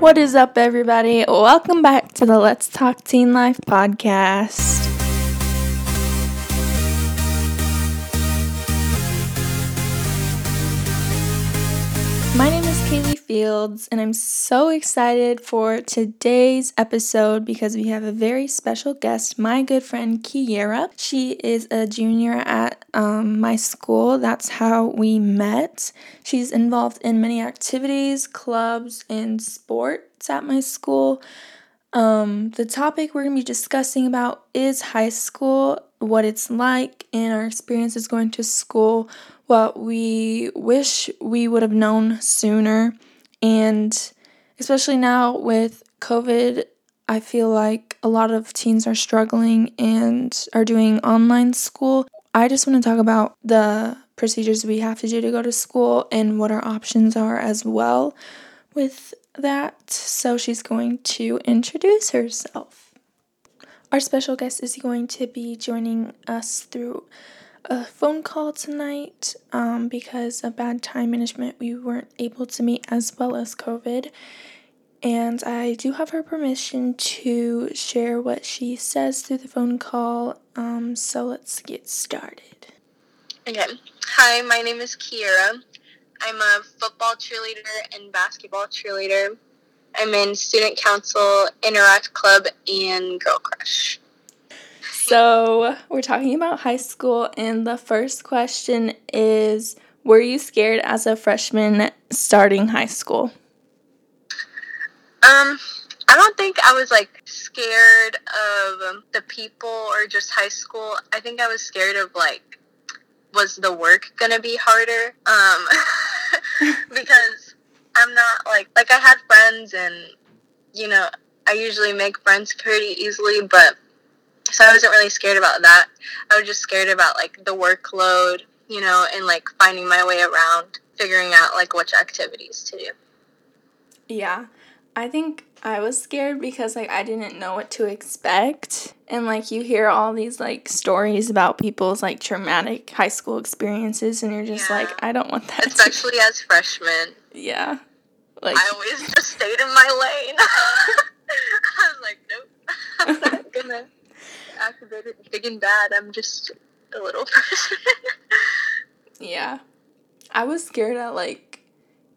What is up, everybody? Welcome back to the Let's Talk Teen Life podcast. Fields, and I'm so excited for today's episode because we have a very special guest, my good friend Kiera. She is a junior at um, my school. That's how we met. She's involved in many activities, clubs, and sports at my school. Um, the topic we're going to be discussing about is high school, what it's like, and our experiences going to school, what we wish we would have known sooner. And especially now with COVID, I feel like a lot of teens are struggling and are doing online school. I just want to talk about the procedures we have to do to go to school and what our options are as well with that. So she's going to introduce herself. Our special guest is going to be joining us through a phone call tonight um, because of bad time management. We weren't able to meet as well as COVID. And I do have her permission to share what she says through the phone call. Um, so let's get started. Okay. Hi, my name is Kiera. I'm a football cheerleader and basketball cheerleader. I'm in student council, interact club, and girl crush. So, we're talking about high school, and the first question is Were you scared as a freshman starting high school? Um, I don't think I was like scared of the people or just high school. I think I was scared of like, was the work gonna be harder? Um, because I'm not like like I had friends and you know I usually make friends pretty easily, but so I wasn't really scared about that. I was just scared about like the workload, you know, and like finding my way around, figuring out like which activities to do. Yeah. I think I was scared because like I didn't know what to expect. And like you hear all these like stories about people's like traumatic high school experiences and you're just Yeah. like I don't want that. to- Especially as freshmen. yeah. Like I always just stayed in my lane. I was like, nope, I'm not gonna activate it big and bad. I'm just a little person. yeah. I was scared of like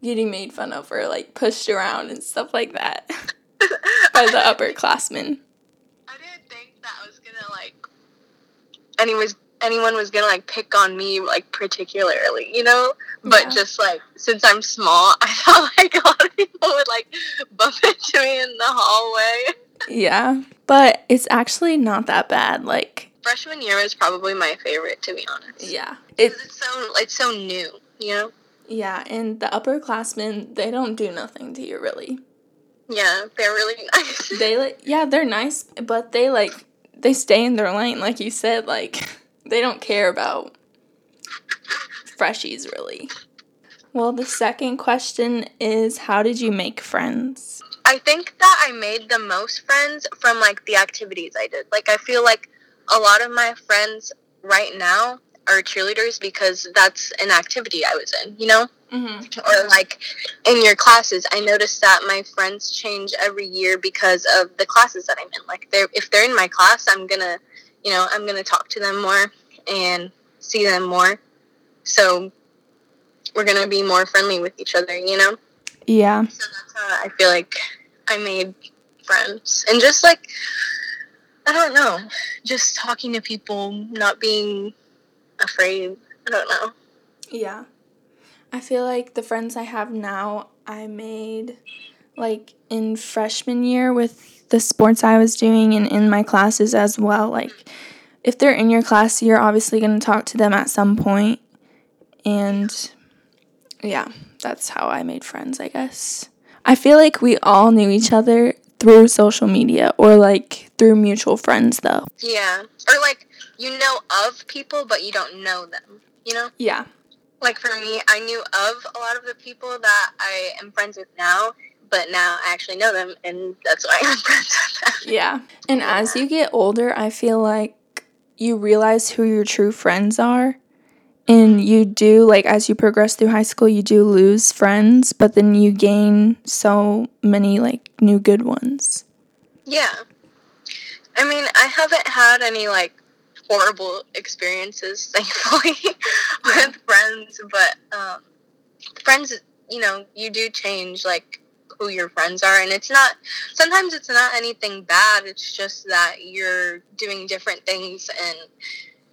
getting made fun of or like pushed around and stuff like that by the upperclassmen. I didn't think that I was gonna like anyways anyone was gonna like pick on me like particularly, you know? But Yeah. just like since I'm small, I felt like a lot of people would like bump into me in the hallway. Yeah. But it's actually not that bad. Like Freshman year was probably my favorite to be honest. Yeah, It it's so it's so new, you know? Yeah, and the upperclassmen, they don't do nothing to you really. Yeah, they're really nice. They like yeah, they're nice, but they like they stay in their lane like you said, like they don't care about freshies really. Well, the second question is how did you make friends? I think that I made the most friends from like the activities I did. Like I feel like a lot of my friends right now are cheerleaders because that's an activity I was in, you know? Mhm. Or like in your classes, I noticed that my friends change every year because of the classes that I'm in. Like they're if they're in my class, I'm going to, you know, I'm going to talk to them more and see them more. So we're going to be more friendly with each other, you know? Yeah. So that's how I feel like I made friends. And just like, I don't know, just talking to people, not being afraid. I don't know. Yeah. I feel like the friends I have now, I made like in freshman year with the sports I was doing and in my classes as well. Like, if they're in your class, you're obviously going to talk to them at some point. And yeah, that's how I made friends, I guess. I feel like we all knew each other through social media or like through mutual friends, though. Yeah. Or like, you know of people, but you don't know them, you know? Yeah. Like for me, I knew of a lot of the people that I am friends with now, but now I actually know them, and that's why I'm friends with them. Yeah. And as you get older, I feel like you realize who your true friends are And you do, like, as you progress through high school, you do lose friends, but then you gain so many, like, new good ones. Yeah. I mean, I haven't had any, like, horrible experiences, thankfully, with friends, but um, friends, you know, you do change, like, who your friends are and it's not sometimes it's not anything bad it's just that you're doing different things and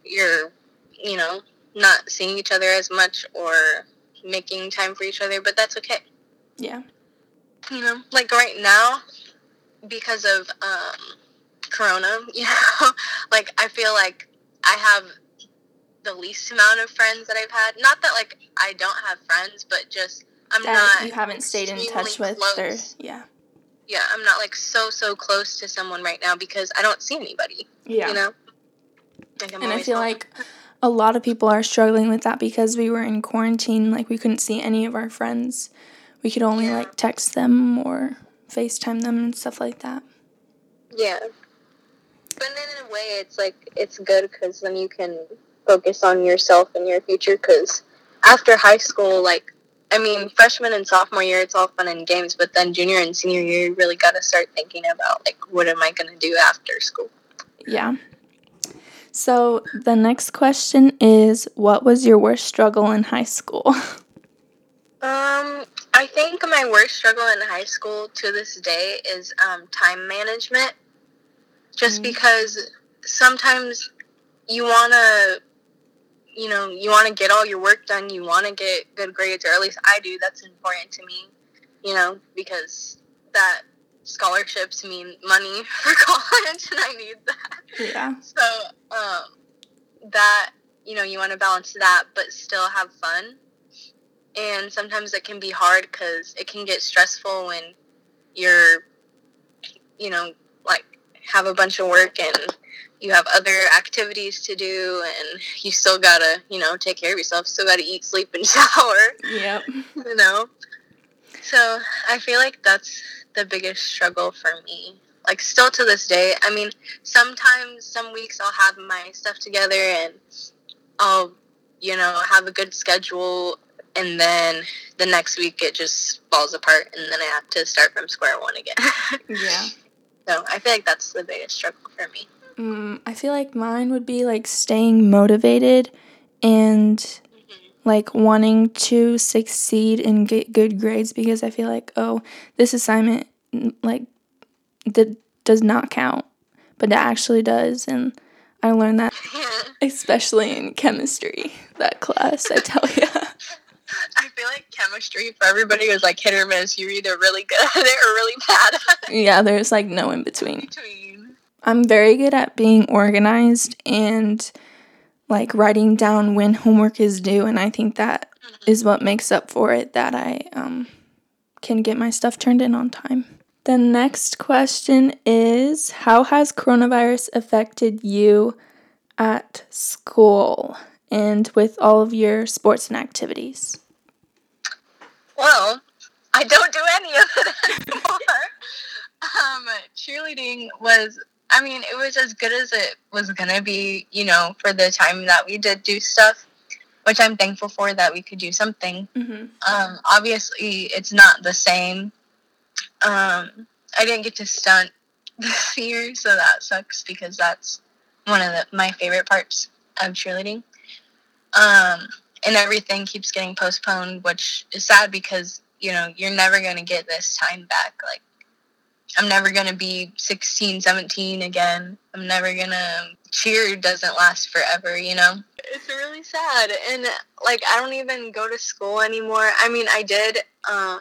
you're you know not seeing each other as much or making time for each other but that's okay Yeah. you know like right now because of um corona you know like i feel like i have the least amount of friends that i've had not that like i don't have friends but just i'm that not you haven't stayed in touch with, or, close. yeah. yeah i'm not like so so close to someone right now because i don't see anybody Yeah. you know like, and I feel home. like a lot of people are struggling with that because we were in quarantine. Like, we couldn't see any of our friends. We could only, Yeah. like, text them or FaceTime them and stuff like that. Yeah. But then in a way, it's like, it's good because then you can focus on yourself and your future because after high school, like, I mean, freshman and sophomore year, it's all fun and games, but then junior and senior year, you really got to start thinking about, like, what am I going to do after school? Yeah. So, the next question is What was your worst struggle in high school? Um, I think my worst struggle in high school to this day is um, time management. Just Mhm. because sometimes you want to, you know, you want to get all your work done, you want to get good grades, or at least I do. That's important to me, you know, because that scholarships mean money for college, and I need that. yeah. So, um, that, you know, you want to balance that, but still have fun. And sometimes it can be hard because it can get stressful when you're, you know, like have a bunch of work and you have other activities to do and you still gotta, you know, take care of yourself, still gotta eat, sleep, and shower, Yep. you know? So I feel like that's the biggest struggle for me. Like, still to this day, I mean, sometimes, some weeks I'll have my stuff together and I'll, you know, have a good schedule, and then the next week it just falls apart, and then I have to start from square one again. Yeah. so I feel like that's the biggest struggle for me. Mm, I feel like mine would be like staying motivated and Mm-hmm. like wanting to succeed and get good grades because I feel like, oh, this assignment mm, like that does not count, but it actually does. And I learned that especially in chemistry, that class, I tell you. I feel like chemistry for everybody is like hit or miss. You're either really good at it or really bad at it. yeah, there's like no in between. Between. I'm very good at being organized and like writing down when homework is due, and I think that is what makes up for it that I um, can get my stuff turned in on time. The next question is How has coronavirus affected you at school and with all of your sports and activities? Well, I don't do any of it anymore. um, cheerleading was, I mean, it was as good as it was gonna be, you know, for the time that we did do stuff, which I'm thankful for that we could do something. Mm-hmm. Um, obviously, it's not the same. Um, I didn't get to stunt this year, so that sucks because that's one of the, my favorite parts of cheerleading. Um, and everything keeps getting postponed, which is sad because you know you're never going to get this time back. Like, I'm never going to be 16, 17 again. I'm never going to. Cheer doesn't last forever, you know? It's really sad. And, like, I don't even go to school anymore. I mean, I did. Um,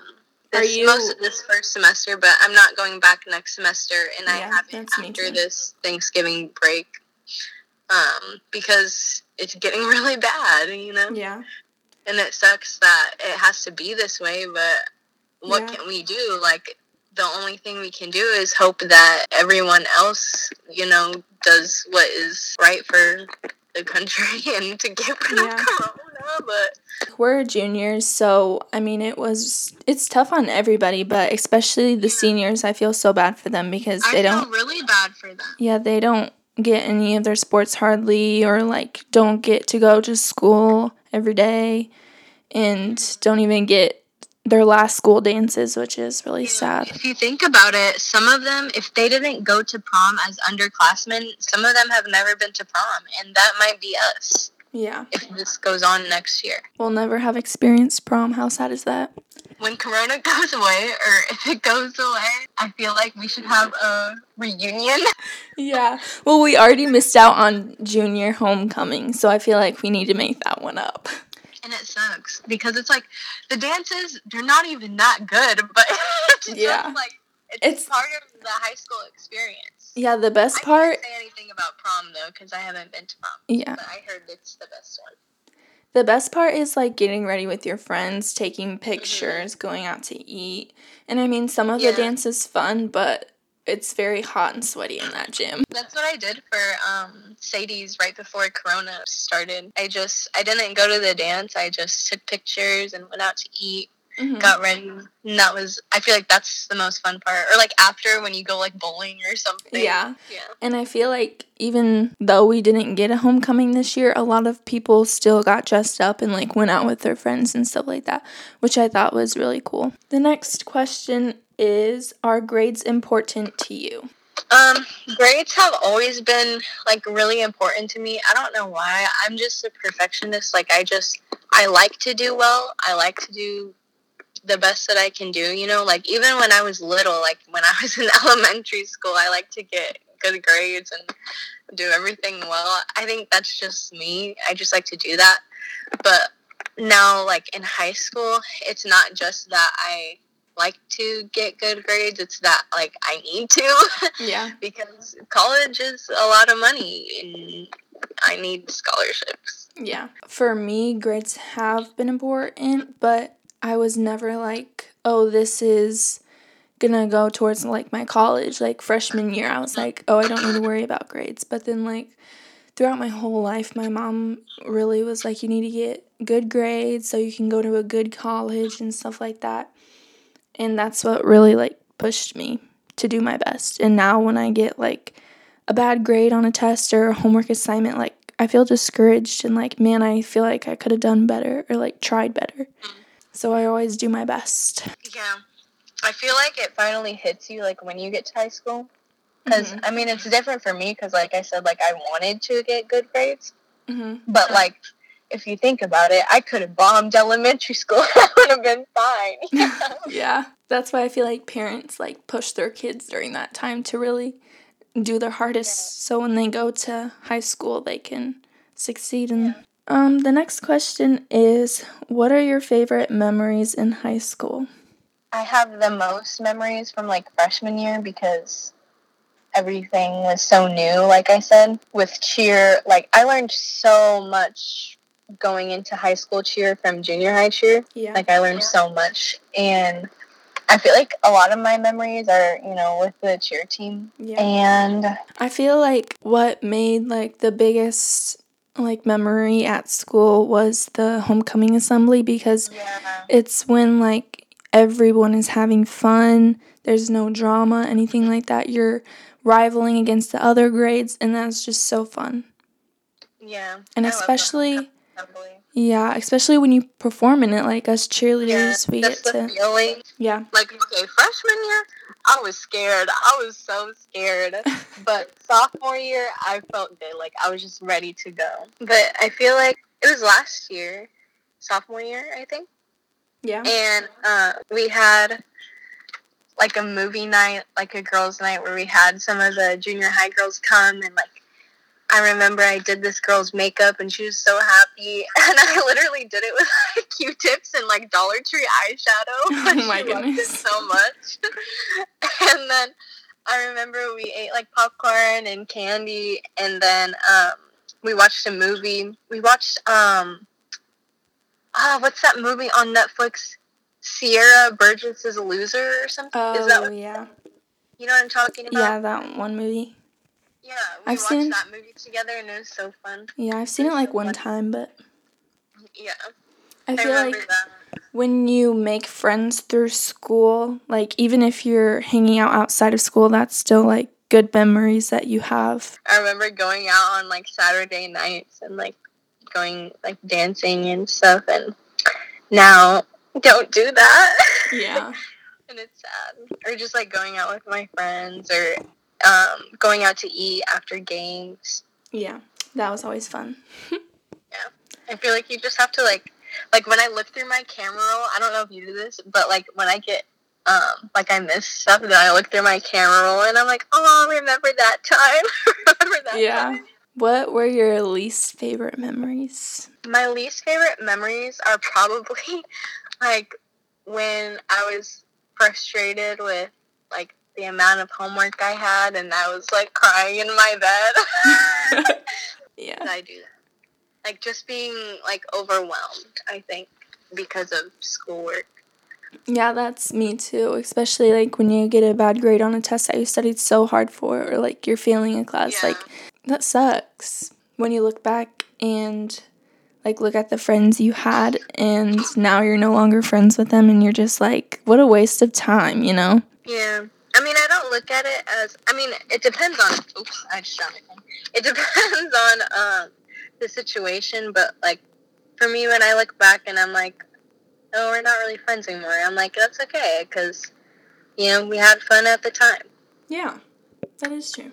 Are this, you- most of this first semester, but I'm not going back next semester, and I haven't that's me after too. this Thanksgiving break, um, because it's getting really bad, you know. Yeah. And it sucks that it has to be this way, but what Yeah. can we do? Like the only thing we can do is hope that everyone else, you know, does what is right for the country and to get rid Yeah. of corona. But We're juniors, so I mean, it was it's tough on everybody, but especially the Yeah. seniors. I feel so bad for them because I they feel don't. really bad for them. Yeah, they don't get any of their sports hardly, or like don't get to go to school every day and don't even get their last school dances, which is really sad. If you think about it, some of them, if they didn't go to prom as underclassmen, some of them have never been to prom, and that might be us Yeah. if this goes on next year. We'll never have experienced prom. How sad is that? When Corona goes away, or if it goes away, I feel like we should have a reunion. Yeah. Well, we already missed out on junior homecoming, so I feel like we need to make that one up. And it sucks because it's like the dances, they're not even that good, but it's Yeah. just like it's, It's- part of the high school experience. Yeah, the best I part. can't say anything about prom though because I haven't been to prom, Yeah. but I heard it's the best one. The best part is like getting ready with your friends, taking mm-hmm. pictures, going out to eat. And I mean, some of Yeah. the dance is fun, but it's very hot and sweaty in that gym. That's what I did for um, Sadie's right before Corona started. I just I didn't go to the dance. I just took pictures and went out to eat, Mhm. got ready, and that was. I feel like that's the most fun part. Or like after when you go like bowling or something. Yeah. Yeah. And I feel like even though we didn't get a homecoming this year, a lot of people still got dressed up and like went out with their friends and stuff like that, which I thought was really cool. The next question is Are grades important to you? Um, grades have always been like really important to me. I don't know why. I'm just a perfectionist. Like I just I like to do well. I like to do the best that I can do, you know? Like even when I was little, like when I was in elementary school, I like to get good grades and do everything well. I think that's just me. I just like to do that. But now like in high school, it's not just that I like to get good grades, it's that like I need to Yeah. because college is a lot of money and I need scholarships. Yeah. For me, grades have been important, but I was never like, oh, this is gonna go towards like my college. Like freshman year, I was like, oh, I don't need to worry about grades. But then, like, throughout my whole life, my mom really was like, you need to get good grades so you can go to a good college and stuff like that. And that's what really like pushed me to do my best. And now when I get like a bad grade on a test or a homework assignment, like I feel discouraged and like, man, I feel like I could have done better or like tried better. So I always do my best. Yeah. I feel like it finally hits you like when you get to high school. Because, I mean, it's different for me because, like I said, like I wanted to get good grades. hmm But, like, if you think about it, I could have bombed elementary school. I would have been fine. yeah. That's why I feel like parents like push their kids during that time to really do their hardest so when they go to high school they can succeed and um the next question is what are your favorite memories in high school? I have the most memories from like freshman year because everything was so new, like I said. With cheer, like I learned so much going into high school cheer from junior high cheer. Yeah. Like I learned so much. And I feel like a lot of my memories are, you know, with the cheer team. yeah. And I feel like what made like the biggest like memory at school was the homecoming assembly because yeah, it's when like everyone is having fun, there's no drama, anything like that. You're rivaling against the other grades and that's just so fun. yeah. And I especially yeah, especially when you perform in it like us cheerleaders, we get to feeling. yeah. like okay freshman year i was scared. I was so scared. But sophomore year i felt good. Like i was just ready to go. But i feel like it was last year sophomore year i think. Yeah. and uh, we had like a movie night like a girls night where we had some of the junior high girls come and like I remember I did this girl's makeup and she was so happy and I literally did it with like Q-tips and like Dollar Tree eyeshadow. Oh my she loved it so much. and then I remember we ate like popcorn and candy and then um, we watched a movie. We watched um ah what's that movie on Netflix? Sierra Burgess is a loser or something. Oh is that yeah. you know what I'm talking about? Yeah, that one movie. Yeah, we I've watched seen- that movie together and it was so fun. Yeah, I've seen it like one time, but Yeah, I I, feel like that. when you make friends through school, like even if you're hanging out outside of school, that's still like good memories that you have. I remember going out on like Saturday nights and like going like dancing and stuff, and now don't do that. Yeah. and it's sad. Or just like going out with my friends or um, going out to eat after games. Yeah. That was always fun. Yeah, I feel like you just have to like like when I look through my camera roll, I don't know if you do this, but like when I get um like I miss stuff then I look through my camera roll and I'm like, Oh, remember that time. remember that Yeah. time. What were your least favorite memories? My least favorite memories are probably like when I was frustrated with like the amount of homework I had and I was like crying in my bed. Yeah. I do that. Like just being like overwhelmed, I think, because of schoolwork. Yeah, that's me too. Especially like when you get a bad grade on a test that you studied so hard for, or like you're failing a class. Yeah. Like, that sucks. When you look back and like look at the friends you had, and now you're no longer friends with them, and you're just like, what a waste of time, you know? Yeah. I mean, I don't look at it as. I mean, it depends on. Oops, I just dropped my phone. It depends on um, the situation, but like for me, when I look back and I'm like, oh, we're not really friends anymore. I'm like, that's okay because you know we had fun at the time. Yeah, that is true.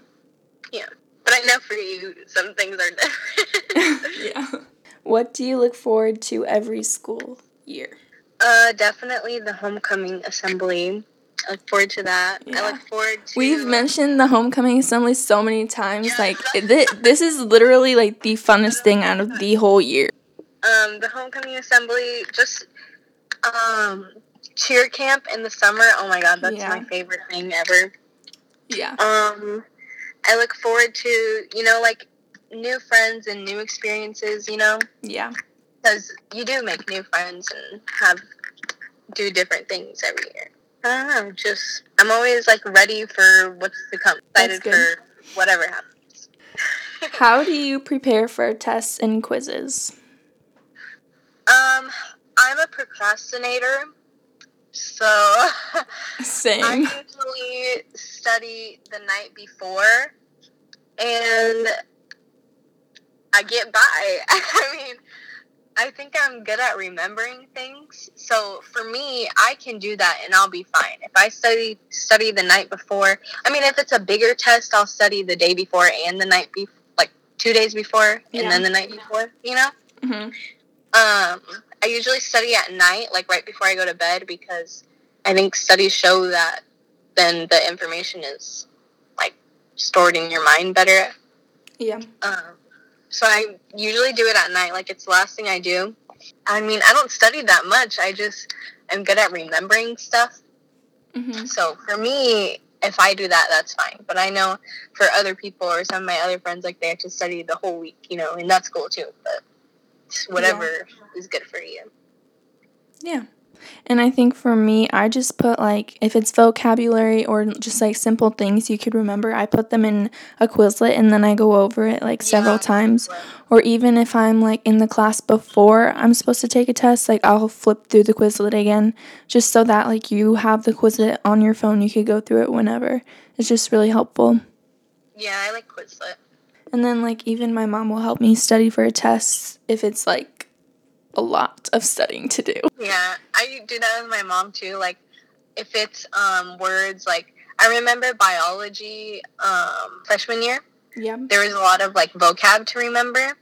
Yeah, but I know for you, some things are different. yeah. What do you look forward to every school year? uh, definitely the homecoming assembly. I look forward to that. Yeah. I look forward to. We've mentioned the homecoming assembly so many times. Yeah. Like, th- this is literally like the funnest thing out of the whole year. um, the homecoming assembly, just um, cheer camp in the summer. Oh my god, that's Yeah. my favorite thing ever. Yeah. Um, I look forward to you know like new friends and new experiences. You know, Yeah. because you do make new friends and have do different things every year. I don't know, just I'm always like ready for what's to come. Excited for whatever happens. How do you prepare for tests and quizzes? Um, I'm a procrastinator, so I Same. usually study the night before, and I get by. I mean, I think I'm good at remembering things, so for me, I can do that, and I'll be fine. If I study study the night before, I mean, if it's a bigger test, I'll study the day before and the night before, like two days before, and then the night before. You know. hmm Um, I usually study at night, like right before I go to bed, because I think studies show that then the information is like stored in your mind better. Yeah. Um, so I usually do it at night, like it's the last thing I do. I mean, I don't study that much. I just am good at remembering stuff. hmm So for me, if I do that, that's fine. But I know for other people or some of my other friends, like they have to study the whole week, you know, and that's cool too. But whatever is good for you. Yeah. And I think for me, I just put like, if it's vocabulary or just like simple things you could remember, I put them in a Quizlet and then I go over it like several Yeah. times. Or even if I'm like in the class before I'm supposed to take a test, like I'll flip through the Quizlet again just so that like you have the Quizlet on your phone. You could go through it whenever. It's just really helpful. Yeah, I like Quizlet. And then like even my mom will help me study for a test if it's like a lot of studying to do. Yeah, I do that with my mom too. Like, if it's um, words like I remember biology um, freshman year, Yeah. there was a lot of like vocab to remember.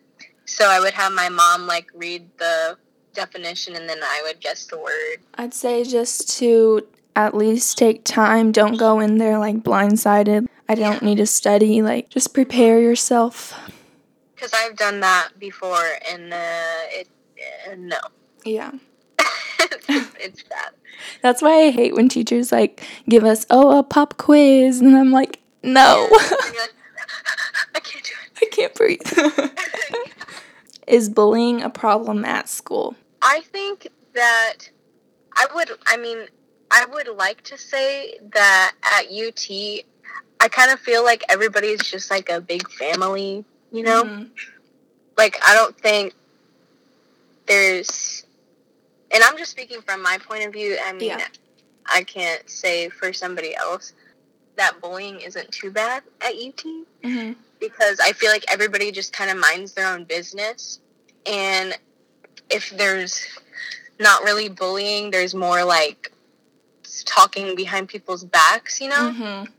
So I would have my mom like read the definition and then I would guess the word. I'd say just to at least take time. Don't go in there like blindsided. I don't need to study. Like, just prepare yourself. Because I've done that before and uh, it no, Yeah. it's bad. That's why I hate when teachers like give us, oh, a pop quiz. And I'm like, no, like, I can't do it. I can't breathe. Is bullying a problem at school? I think that I would, I mean, I would like to say that at UT, I kind of feel like everybody's just like a big family, you know? Mhm. Like, I don't think there's, and I'm just speaking from my point of view. I mean, Yeah. I can't say for somebody else that bullying isn't too bad at UT Mhm. because I feel like everybody just kind of minds their own business. and if there's not really bullying, there's more like talking behind people's backs, you know? Mhm.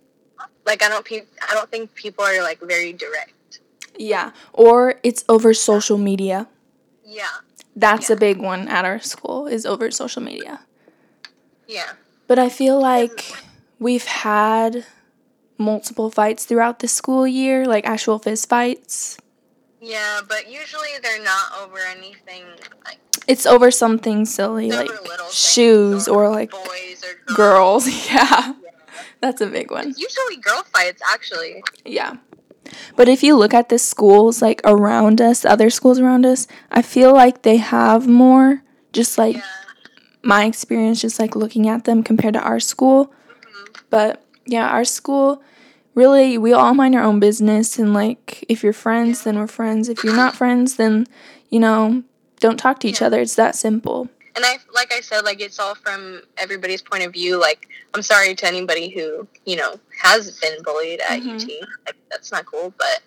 Like I don't pe- I don't think people are like very direct. Yeah. Or it's over social media. Yeah. That's Yeah. a big one at our school is over social media. Yeah. But I feel like we've had multiple fights throughout the school year, like actual fist fights. Yeah, but usually they're not over anything like It's over something silly like shoes or like boys or girls. girls. Yeah. That's a big one. It's usually girl fights actually. Yeah. But if you look at the schools like around us, other schools around us, I feel like they have more just like Yeah. my experience just like looking at them compared to our school. Mhm. But yeah, our school really we all mind our own business and like if you're friends then we're friends. If you're not friends then you know, don't talk to each Yeah. other. It's that simple. And I like I said like it's all from everybody's point of view. Like I'm sorry to anybody who, you know, has been bullied at Mhm. UT. Like that's not cool, but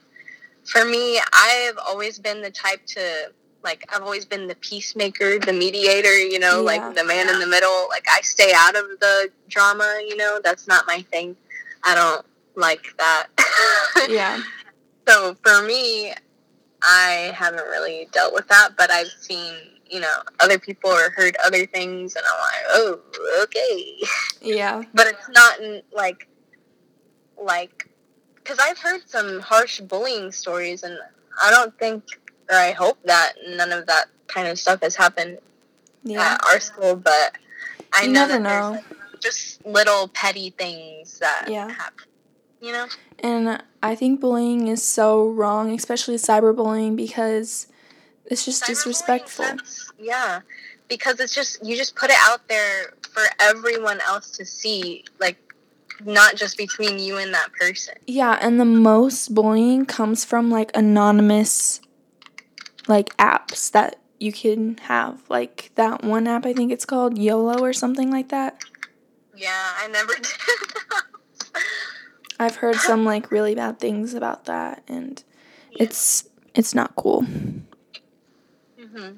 for me, I've always been the type to like I've always been the peacemaker, the mediator, you know, Yeah. like the man in the middle. Like I stay out of the drama, you know, that's not my thing. I don't like that. Yeah. So for me, I haven't really dealt with that, but I've seen, you know, other people or heard other things, and I'm like, oh, okay. Yeah. But it's not in, like, like, because I've heard some harsh bullying stories, and I don't think, or I hope that none of that kind of stuff has happened Yeah. at our school, but I You know that know. there's like, just little petty things that Yeah. happen. You know? And I think bullying is so wrong, especially cyberbullying, because it's just disrespectful. Yeah, because it's just you just put it out there for everyone else to see, like not just between you and that person. Yeah, and the most bullying comes from like anonymous like apps that you can have. Like that one app I think it's called YOLO or something like that. Yeah, I never did. I've heard some like really bad things about that and it's it's not cool. Hmm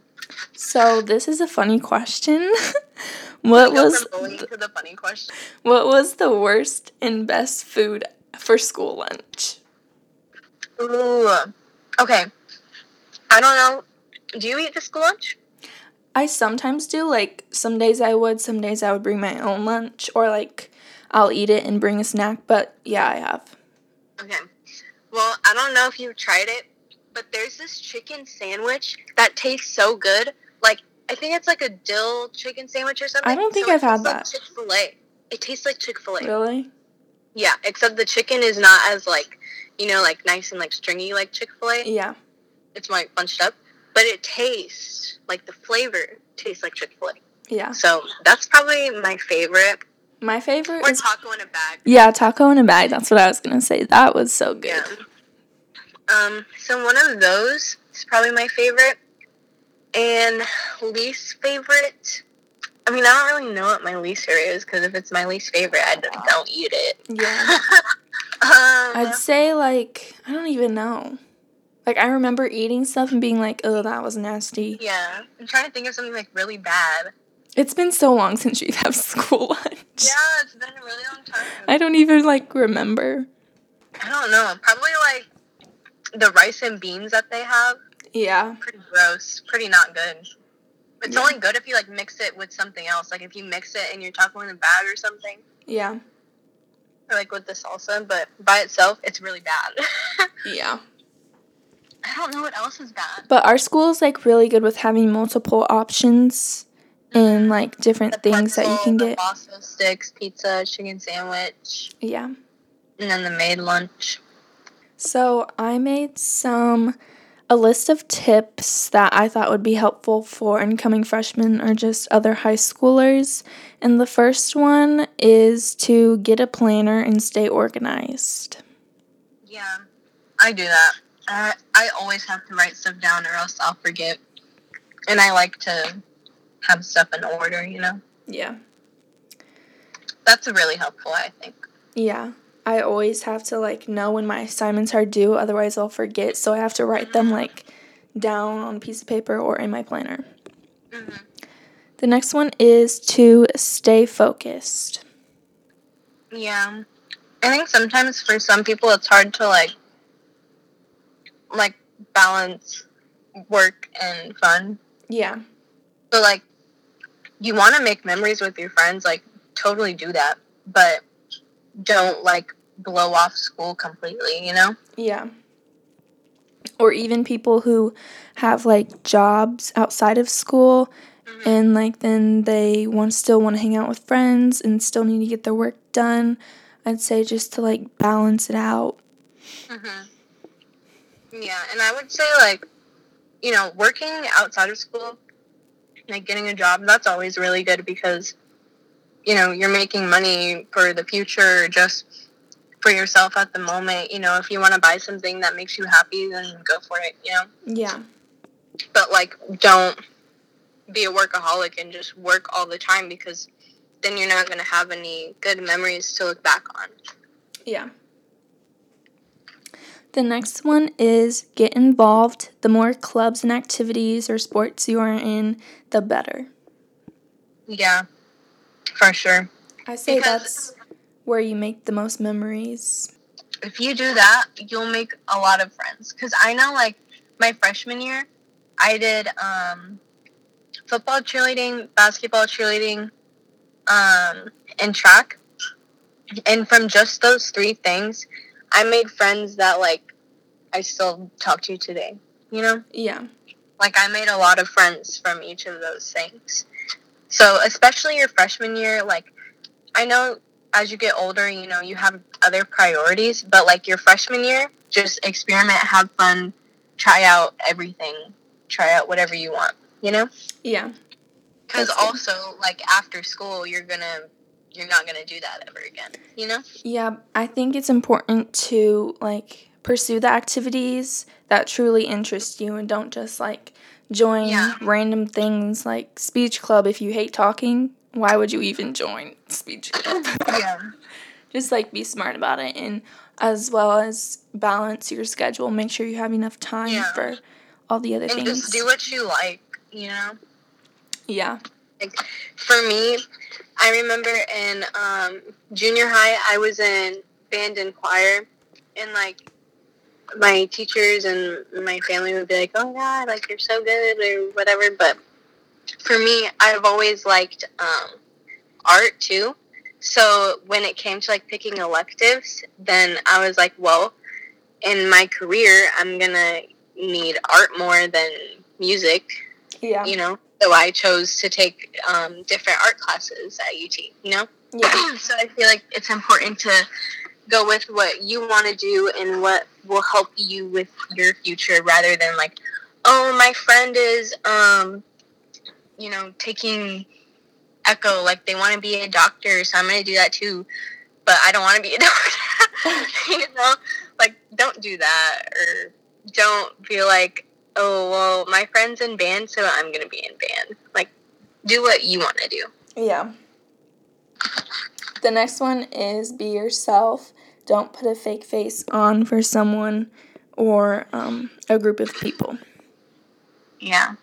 So, this is a funny question. what was from bullying to the funny question. what was the worst and best food for school lunch? Ooh, okay. I don't know. Do you eat the school lunch? I sometimes do. Like some days I would, some days I would bring my own lunch, or like I'll eat it and bring a snack. But yeah, I have. Okay. Well, I don't know if you've tried it, but there's this chicken sandwich that tastes so good. Like I think it's like a dill chicken sandwich or something. I don't think it I've had that. Like Chick Fil A. It tastes like Chick Fil A. Really? Yeah, except the chicken is not as like you know like nice and like stringy like Chick Fil A. Yeah. It's more like bunched up, but it tastes like the flavor tastes like Chick Fil A. Yeah. So that's probably my favorite. My favorite Or is taco in a bag. yeah, taco in a bag. That's what I was gonna say. That was so good. Yeah. Um, so one of those is probably my favorite. And least favorite, I mean, I don't really know what my least favorite is because if it's my least favorite, I d- don't eat it. Yeah. um, I'd say like I don't even know. Like I remember eating stuff and being like, "Oh, that was nasty." yeah, I'm trying to think of something like really bad. It's been so long since we've had school lunch. Yeah, it's been a really long time. I don't even like remember. I don't know. Probably like the rice and beans that they have. Yeah. Pretty gross. Pretty not good. It's Yeah. only good if you like mix it with something else. Like if you mix it in your taco in a bag or something. Yeah. or like with the salsa, but by itself, it's really bad. Yeah. I don't know what else is bad. But our school is like really good with having multiple options and mm-hmm. like different The things that you can get. Bosco sticks, pizza, chicken sandwich, Yeah. and then the made lunch. So I made some a list of tips that I thought would be helpful for incoming freshmen or just other high schoolers. And the first one is to get a planner and stay organized. Yeah, I do that. I I always have to write stuff down, or else I'll forget. And I like to have stuff in order. You know, Yeah. that's really helpful. I think. Yeah. I always have to like know when my assignments are due, otherwise I'll forget. So I have to write them like down on a piece of paper or in my planner. hmm The next one is to stay focused. Yeah. I think sometimes for some people it's hard to like like balance work and fun. Yeah. So like you want to make memories with your friends, like totally do that, but don't like blow off school completely, you know? Yeah. Or even people who have like jobs outside of school and like then they want still want to hang out with friends and still need to get their work done. I'd say just to like balance it out. hmm Yeah, and I would say like, you know, working outside of school, like getting a job, that's always really good because, you know, you're making money for the future, just for yourself at the moment. You know, if you want to buy something that makes you happy, then go for it. You know, Yeah. but like, don't be a workaholic and just work all the time because then you're not gonna have any good memories to look back on. Yeah. The next one is get involved. The more clubs and activities or sports you are in, the better. Yeah, for sure. I say Because- that's where you make the most memories. if you do that, you'll make a lot of friends. Because I know, like, my freshman year, I did um, football cheerleading, basketball cheerleading, um, and track. And from just those three things, I made friends that, like, I still talk to today. You know? Yeah. Like, I made a lot of friends from each of those things. So, especially your freshman year, like, I know as you get older, you know, you have other priorities, but like your freshman year, just experiment, have fun, try out everything, try out whatever you want, you know? Yeah. Because also, like after school, you're gonna, you're not gonna do that ever again, you know? Yeah, I think it's important to like pursue the activities that truly interest you and don't just like join Yeah. random things like speech club if you hate talking. Why would you even join speech club? Yeah. just like be smart about it and as well as balance your schedule. Make sure you have enough time Yeah. for all the other And things. just do what you like, you know? yeah. like for me, I remember in um, junior high, I was in band and choir, and like my teachers and my family would be like, "Oh God, like you're so good" or whatever. But for me, I've always liked um, art too. So when it came to like picking electives, then I was like, "Well, in my career, I'm gonna need art more than music." Yeah. you know. So I chose to take um, different art classes at UT, you know. Yeah. so I feel like it's important to go with what you want to do and what will help you with your future, rather than like, oh, my friend is, um, you know, taking echo, like they want to be a doctor, so I'm going to do that too. But I don't want to be a doctor, you know. Like, don't do that, or don't feel like oh well my friend's in band so i'm gonna be in band like do what you want to do Yeah. The next one is be yourself. Don't put a fake face on for someone or um, a group of people. yeah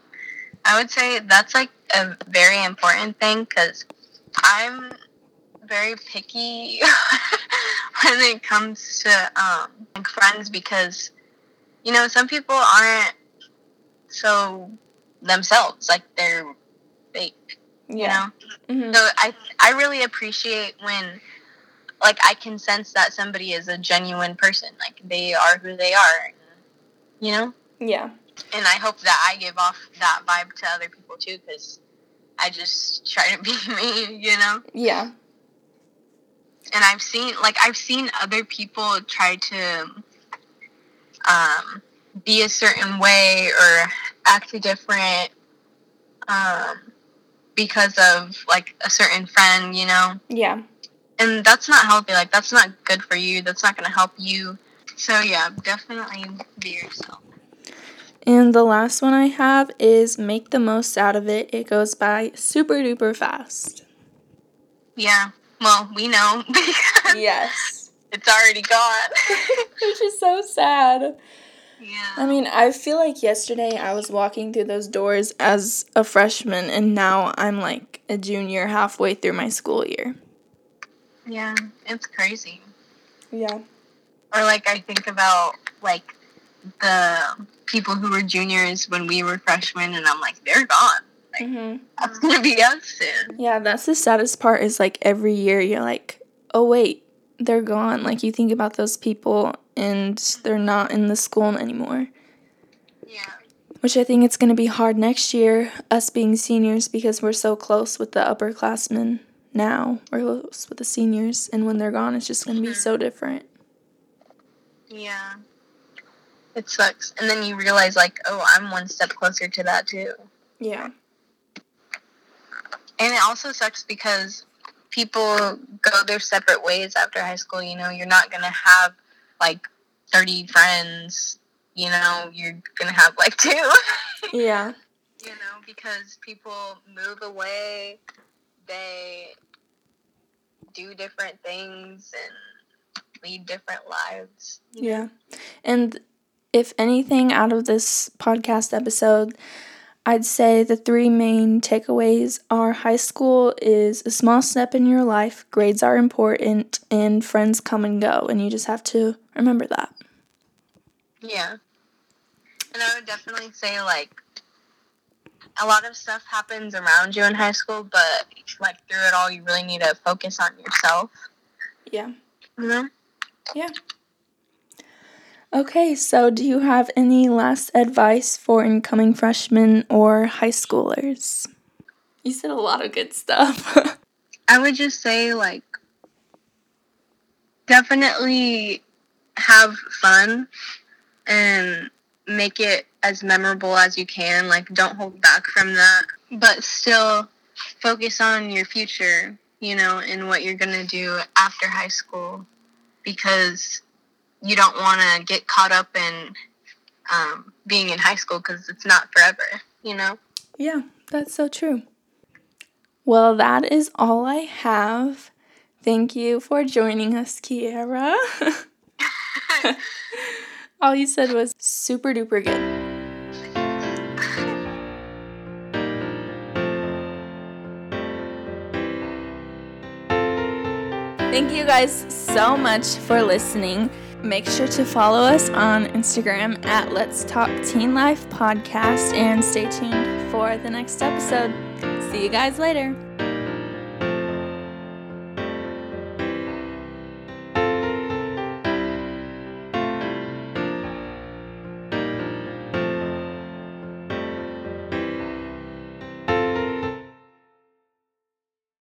i would say that's like a very important thing because i'm very picky when it comes to um, like friends because you know some people aren't so themselves like they're fake you know hmm So I I really appreciate when like I can sense that somebody is a genuine person, like they are who they are, you know. Yeah. And I hope that I give off that vibe to other people too, because I just try to be me, you know. Yeah. And I've seen like I've seen other people try to um, be a certain way or act a different um, because of like a certain friend, you know. Yeah. and that's not healthy. Like that's not good for you. That's not going to help you. So yeah, definitely be yourself. And the last one I have is make the most out of it. It goes by super duper fast. Yeah. Well, we know because Yes. it's already gone. Which is so sad. Yeah. I mean, I feel like yesterday I was walking through those doors as a freshman, and now I'm like a junior halfway through my school year. Yeah, it's crazy. Yeah. Or like I think about like the people who were juniors when we were freshmen, and I'm like, they're gone. Like hmm that's gonna be us soon. Yeah, that's the saddest part is like every year you're like, oh, wait, they're gone. Like you think about those people and they're not in the school anymore. Yeah. Which I think it's going to be hard next year, us being seniors, because we're so close with the upperclassmen now. We're close with the seniors, and when they're gone, it's just going to be so mm-hmm. different. Yeah. It sucks, and then you realize like, oh, I'm one step closer to that too. Yeah. And it also sucks because people go their separate ways after high school. You know, you're not gonna have like 30 friends. You know, you're gonna have like two. Yeah. you know, because people move away, they do different things and lead different lives. Yeah. And if anything out of this podcast episode, I'd say the three main takeaways are high school is a small step in your life, grades are important, and friends come and go. And you just have to remember that. Yeah. And I would definitely say like a lot of stuff happens around you in high school, but like through it all you really need to focus on yourself. Yeah. You know? Okay, so do you have any last advice for incoming freshmen or high schoolers? You said a lot of good stuff. I would just say like definitely have fun and make it as memorable as you can. Like don't hold back from that, but still focus on your future, you know, and what you're going to do after high school because you don't want to get caught up in um, being in high school because it's not forever, you know? yeah, that's so true. Well, that is all I have. Thank you for joining us, Kiera. all you said was super duper good. Thank you guys so much for listening. Make sure to follow us on Instagram at Let's Talk Teen Life Podcast and stay tuned for the next episode. See you guys later.